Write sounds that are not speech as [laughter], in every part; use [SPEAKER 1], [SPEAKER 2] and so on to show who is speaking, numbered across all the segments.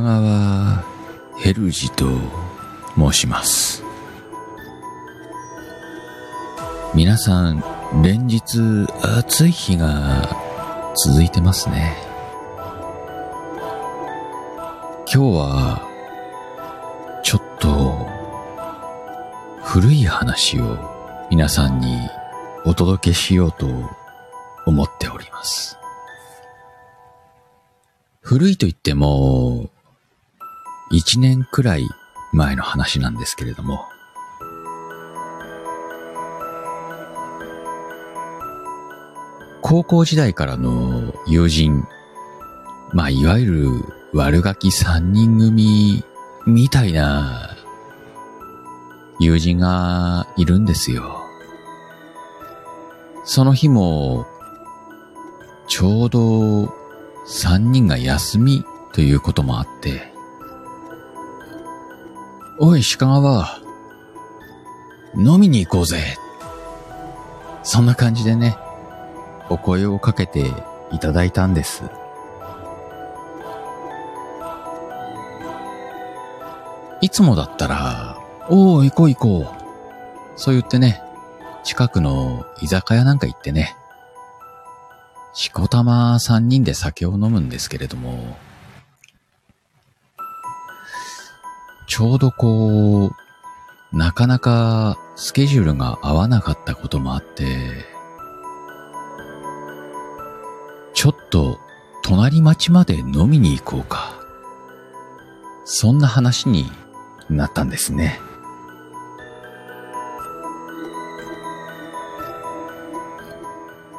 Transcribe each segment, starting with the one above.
[SPEAKER 1] 川ヘルジと申します。皆さん、連日暑い日が続いてますね。今日は、ちょっと、古い話を皆さんにお届けしようと思っております。古いと言っても、一年くらい前の話なんですけれども、高校時代からの友人、まあ、いわゆる悪ガキ三人組みたいな友人がいるんですよ。その日も、ちょうど三人が休みということもあって、おい、鹿川、飲みに行こうぜ。そんな感じでね、お声をかけていただいたんです。いつもだったら、おお、行こう行こう。そう言ってね、近くの居酒屋なんか行ってね、しこたま三人で酒を飲むんですけれども、ちょうどこう、なかなかスケジュールが合わなかったこともあって、ちょっと隣町まで飲みに行こうか。そんな話になったんですね。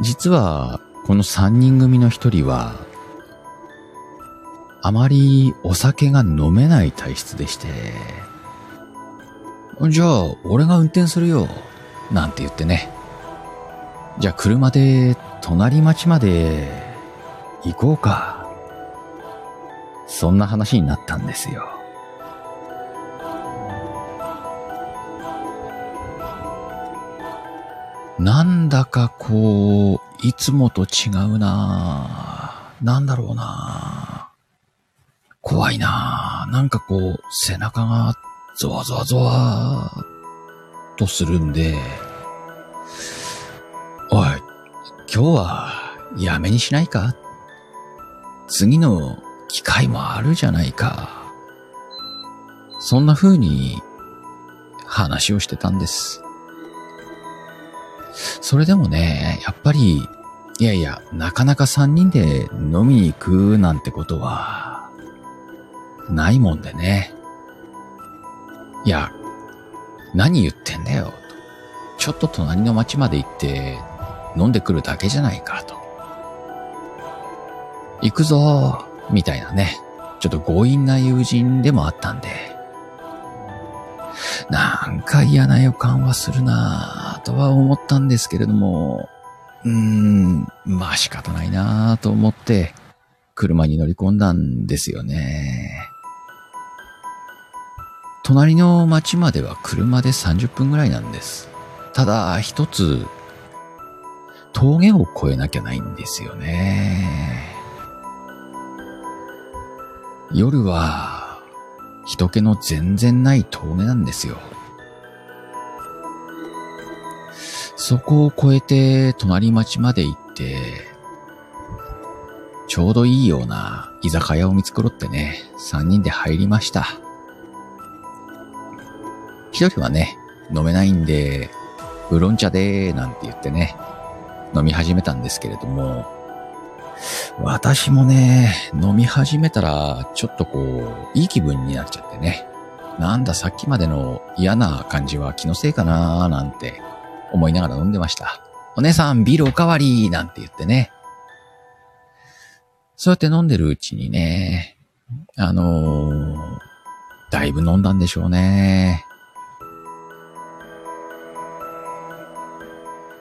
[SPEAKER 1] 実は、この三人組の一人は、あまりお酒が飲めない体質でして、じゃあ、俺が運転するよ、なんて言ってね。じゃあ、車で隣町まで行こうか。そんな話になったんですよ。なんだかこう、いつもと違うなぁなんだろうなぁ怖いなぁなんかこう、背中がゾワゾワゾワーとするんで、おい、今日はやめにしないか？次の機会もあるじゃないか。そんな風に話をしてたんです。それでもね、やっぱり、いやいや、なかなか三人で飲みに行くなんてことは、ないもんでね。いや、何言ってんだよ、と。ちょっと隣の町まで行って、飲んでくるだけじゃないか、と。行くぞ、みたいなね。ちょっと強引な友人でもあったんで。なんか嫌な予感はするなぁとは思ったんですけれども、うーん、まあ仕方ないなぁと思って、車に乗り込んだんですよね。隣の町までは車で30分ぐらいなんです。ただ、一つ、峠を越えなきゃないんですよね。夜は、人気の全然ない峠なんですよ。そこを越えて隣町まで行って、ちょうどいいような居酒屋を見繕ってね、三人で入りました。一人はね、飲めないんで、ウーロン茶でーなんて言ってね、飲み始めたんですけれども、私もね、飲み始めたら、ちょっとこう、いい気分になっちゃってね。なんださっきまでの嫌な感じは気のせいかなーなんて思いながら飲んでました。お姉さんビールおかわりなんて言ってね。そうやって飲んでるうちにね、あのーだいぶ飲んだんでしょうね。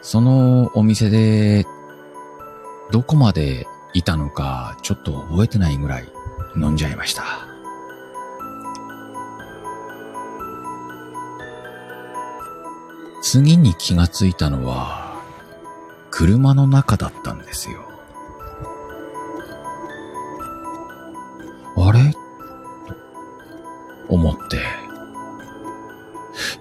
[SPEAKER 1] そのお店で、どこまでいたのか、ちょっと覚えてないぐらい飲んじゃいました。次に気がついたのは、車の中だったんですよ。あれ？と思って、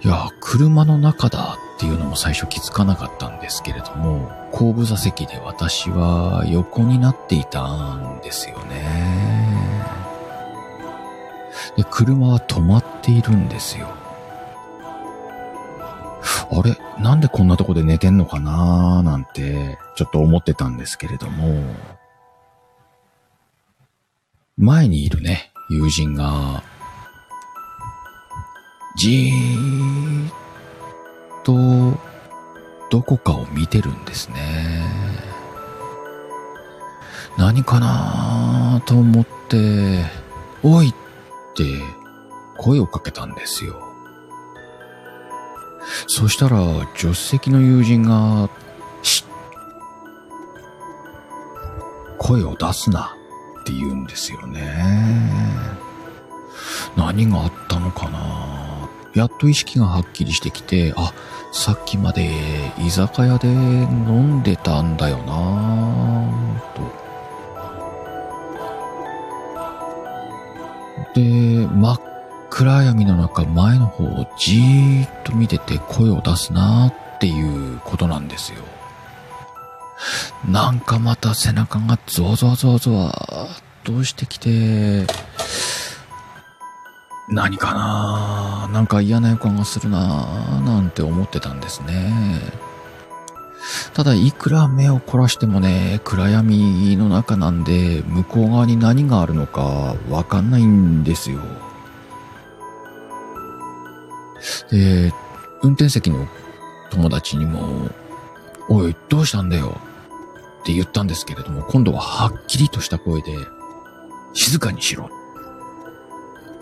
[SPEAKER 1] いや、車の中だっていうのも最初気づかなかったんですけれども、後部座席で私は横になっていたんですよね。で、車は止まっているんですよ。あれ？なんでこんなとこで寝てんのかな？ーなんて、ちょっと思ってたんですけれども、前にいるね、友人が、じーっと、どこかを見てるんですね。何かなと思って、おいって声をかけたんですよ。そしたら、助手席の友人が、し声を出すなって言うんですよね。何があったのかなやっと意識がはっきりしてきて、あ、さっきまで居酒屋で飲んでたんだよなと。で、真っ暗闇の中前の方をじーっと見てて声を出すなっていうことなんですよ。なんかまた背中がゾワゾワゾワゾワっとしてきて、何かな？なんか嫌な予感がするななんて思ってたんですね。ただ、いくら目を凝らしてもね、暗闇の中なんで、向こう側に何があるのかわかんないんですよ。で、運転席の友達にも、おい、どうしたんだよ？って言ったんですけれども、今度ははっきりとした声で、静かにしろ。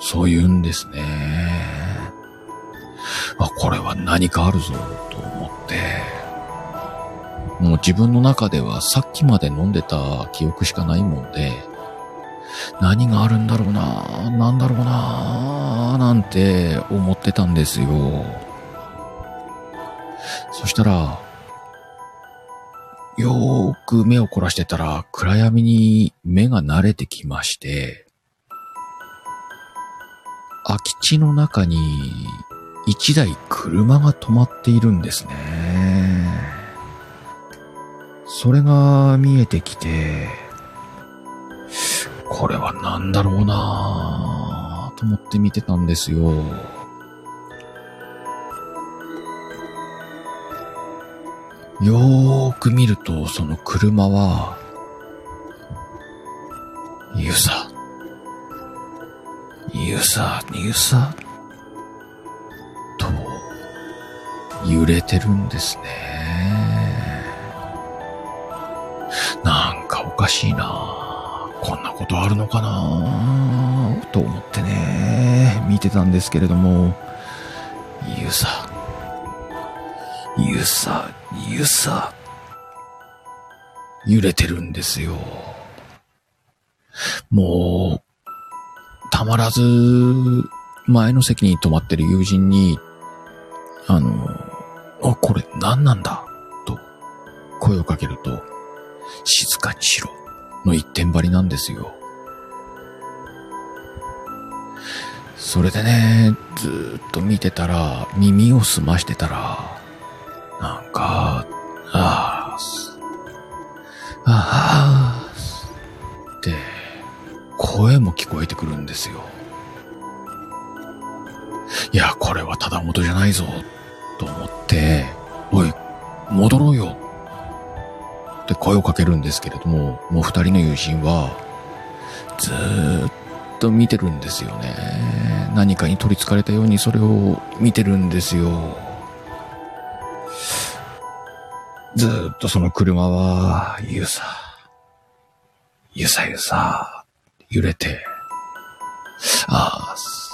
[SPEAKER 1] そう言うんですね。あ、これは何かあるぞ、と思って、もう自分の中ではさっきまで飲んでた記憶しかないもんで、何があるんだろうな、なんだろうな、なんて思ってたんですよ。そしたら、よーく目を凝らしてたら暗闇に目が慣れてきまして、空き地の中に一台車が止まっているんですね。それが見えてきて、これは何だろうなぁと思って見てたんですよ。よーく見ると、その車は、さ、ゆさ、と、揺れてるんですね。なんかおかしいな。こんなことあるのかな？と思ってね、見てたんですけれども、ゆさ、ゆさ、ゆさ、揺れてるんですよ。もう、たまらず、前の席に止まってる友人に、あの、あ、これ何なんだ？と声をかけると、静かにしろ。の一点張りなんですよ。それでね、ずっと見てたら、耳を澄ましてたら、なんか、ああ、ああ、声も聞こえてくるんですよ。いや、これはただ元じゃないぞ、と思って、おい、戻ろうよ、って声をかけるんですけれども、もう二人の友人は、ずーっと見てるんですよね。何かに取り憑かれたようにそれを見てるんですよ。ずーっとその車は、ゆさ、ゆさゆさ、揺れて、あーす、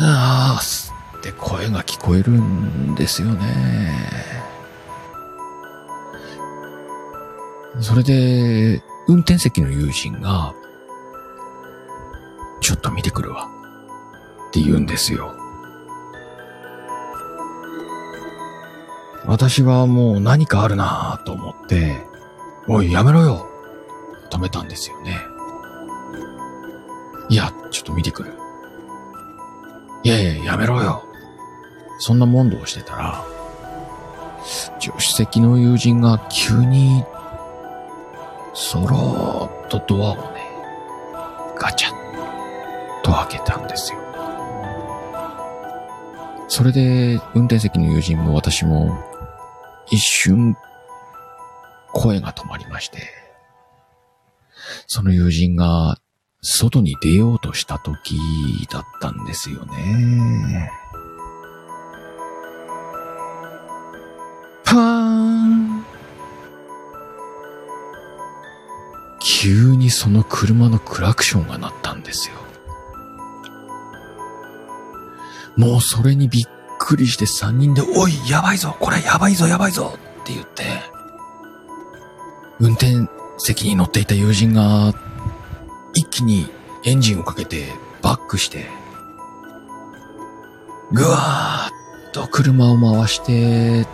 [SPEAKER 1] あーすって声が聞こえるんですよね。それで、運転席の友人が、ちょっと見てくるわ。って言うんですよ。私はもう何かあるなぁと思って、おい、やめろよ止めたんですよね。いや、ちょっと見てくる。いやいや、やめろよ。そんな問答をしてたら、助手席の友人が急に、そろーっとドアをね、ガチャッと開けたんですよ。それで、運転席の友人も私も、一瞬、声が止まりまして、その友人が、外に出ようとした時だったんですよね。パーン急にその車のクラクションが鳴ったんですよ。もうそれにびっくりして3人で、おい、やばいぞこれやばいぞやばいぞって言って、運転席に乗っていた友人が、一気にエンジンをかけてバックして、ぐわーっと車を回して、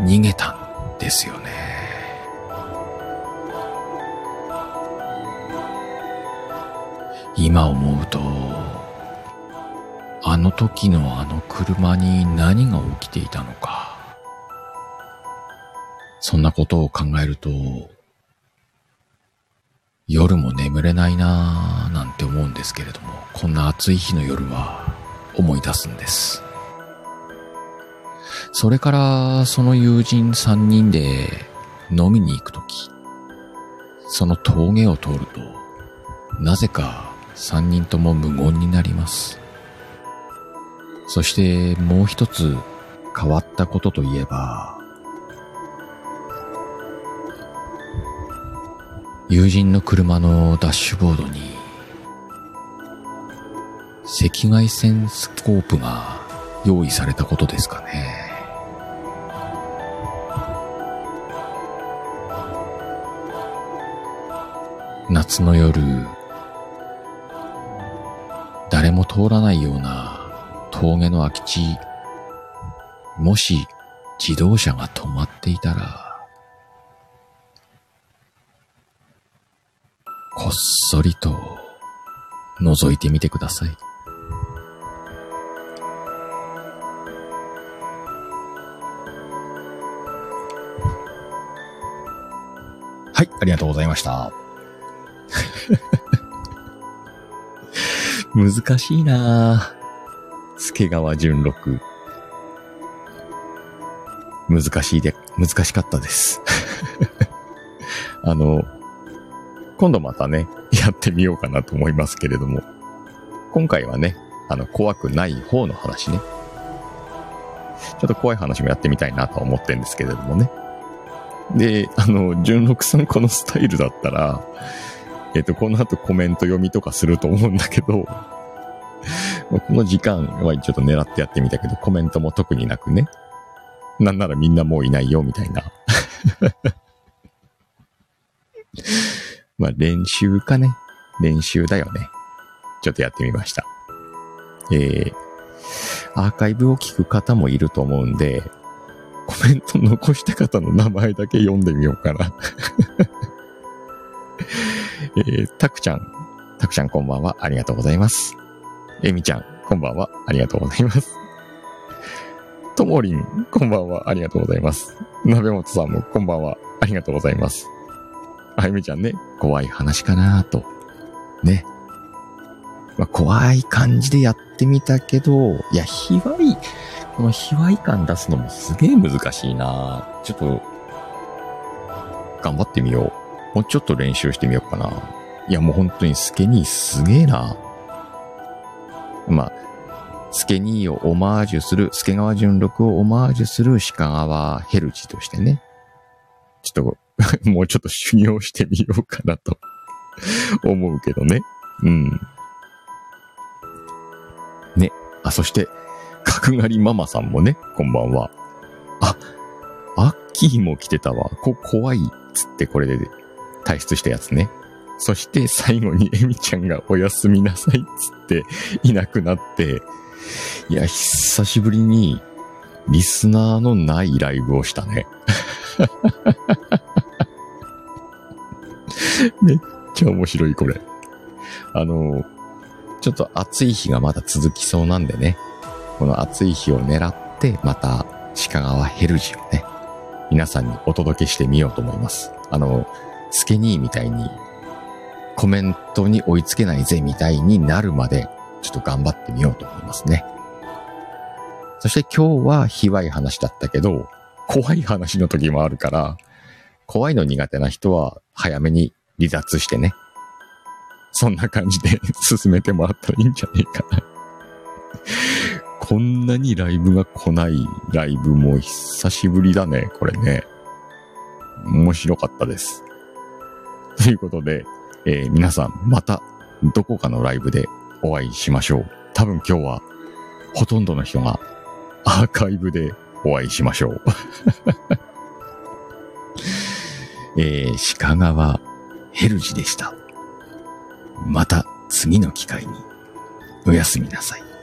[SPEAKER 1] 逃げたんですよね。今思うと、あの時のあの車に何が起きていたのか。そんなことを考えると、夜も眠れないなぁなんて思うんですけれども、こんな暑い日の夜は思い出すんです。それからその友人3人で飲みに行くとき、その峠を通ると、なぜか3人とも無言になります。そしてもう一つ変わったことといえば、友人の車のダッシュボードに赤外線スコープが用意されたことですかね。夏の夜、誰も通らないような峠の空き地、もし自動車が止まっていたら、こっそりと覗いてみてください。はい、ありがとうございました。[laughs] 難しいなぁ。助川淳六。難しいで、難しかったです。[laughs] あの、今度またね、[laughs] やってみようかなと思いますけれども、今回はね、あの、怖くない方の話ね。ちょっと怖い話もやってみたいなと思ってるんですけれどもね。で、あの、純六さんこのスタイルだったら、えっ、と、この後コメント読みとかすると思うんだけど、この時間はちょっと狙ってやってみたけど、コメントも特になくね。なんならみんなもういないよ、みたいな。まあ練習かね。練習だよね。ちょっとやってみました。えー、アーカイブを聞く方もいると思うんで、コメント残した方の名前だけ読んでみようかな。[laughs] えー、たくちゃん。たくちゃんこんばんは。ありがとうございます。えみちゃん、こんばんは。ありがとうございます。ともりん、こんばんは。ありがとうございます。なべもとさんも、こんばんは。ありがとうございます。[laughs] あゆみちゃんね、怖い話かなと。ね。まあ、怖い感じでやってみたけど、いや、卑猥、この卑猥感出すのもすげえ難しいなちょっと、頑張ってみよう。もうちょっと練習してみようかな。いや、もう本当にスケニーすげえなまあ、スケニーをオマージュする、助川淳六をオマージュする鹿川ヘルチとしてね、ちょっと、[laughs] もうちょっと修行してみようかなと [laughs] 思うけどね。うん。ね。あ、そして、角刈りママさんもね、こんばんは。あ、アッキーも来てたわ。こ、怖いっつってこれで退出したやつね。そして最後にエミちゃんがおやすみなさいっつっていなくなって、いや、久しぶりにリスナーのないライブをしたね。[laughs] [laughs] めっちゃ面白いこれ。あの、ちょっと暑い日がまだ続きそうなんでね、この暑い日を狙って、また鹿川ヘルジをね、皆さんにお届けしてみようと思います。あの、スケニーみたいにコメントに追いつけないぜみたいになるまで、ちょっと頑張ってみようと思いますね。そして今日は卑猥い話だったけど、怖い話の時もあるから、怖いの苦手な人は早めに離脱してね。そんな感じで [laughs] 進めてもらったらいいんじゃねえかなこんなにライブが来ないライブも久しぶりだね、これね。面白かったです。ということで、えー、皆さんまたどこかのライブでお会いしましょう。多分今日はほとんどの人がアーカイブでお会いしましょう。[laughs] えー、鹿川ヘルジでした。また次の機会におやすみなさい。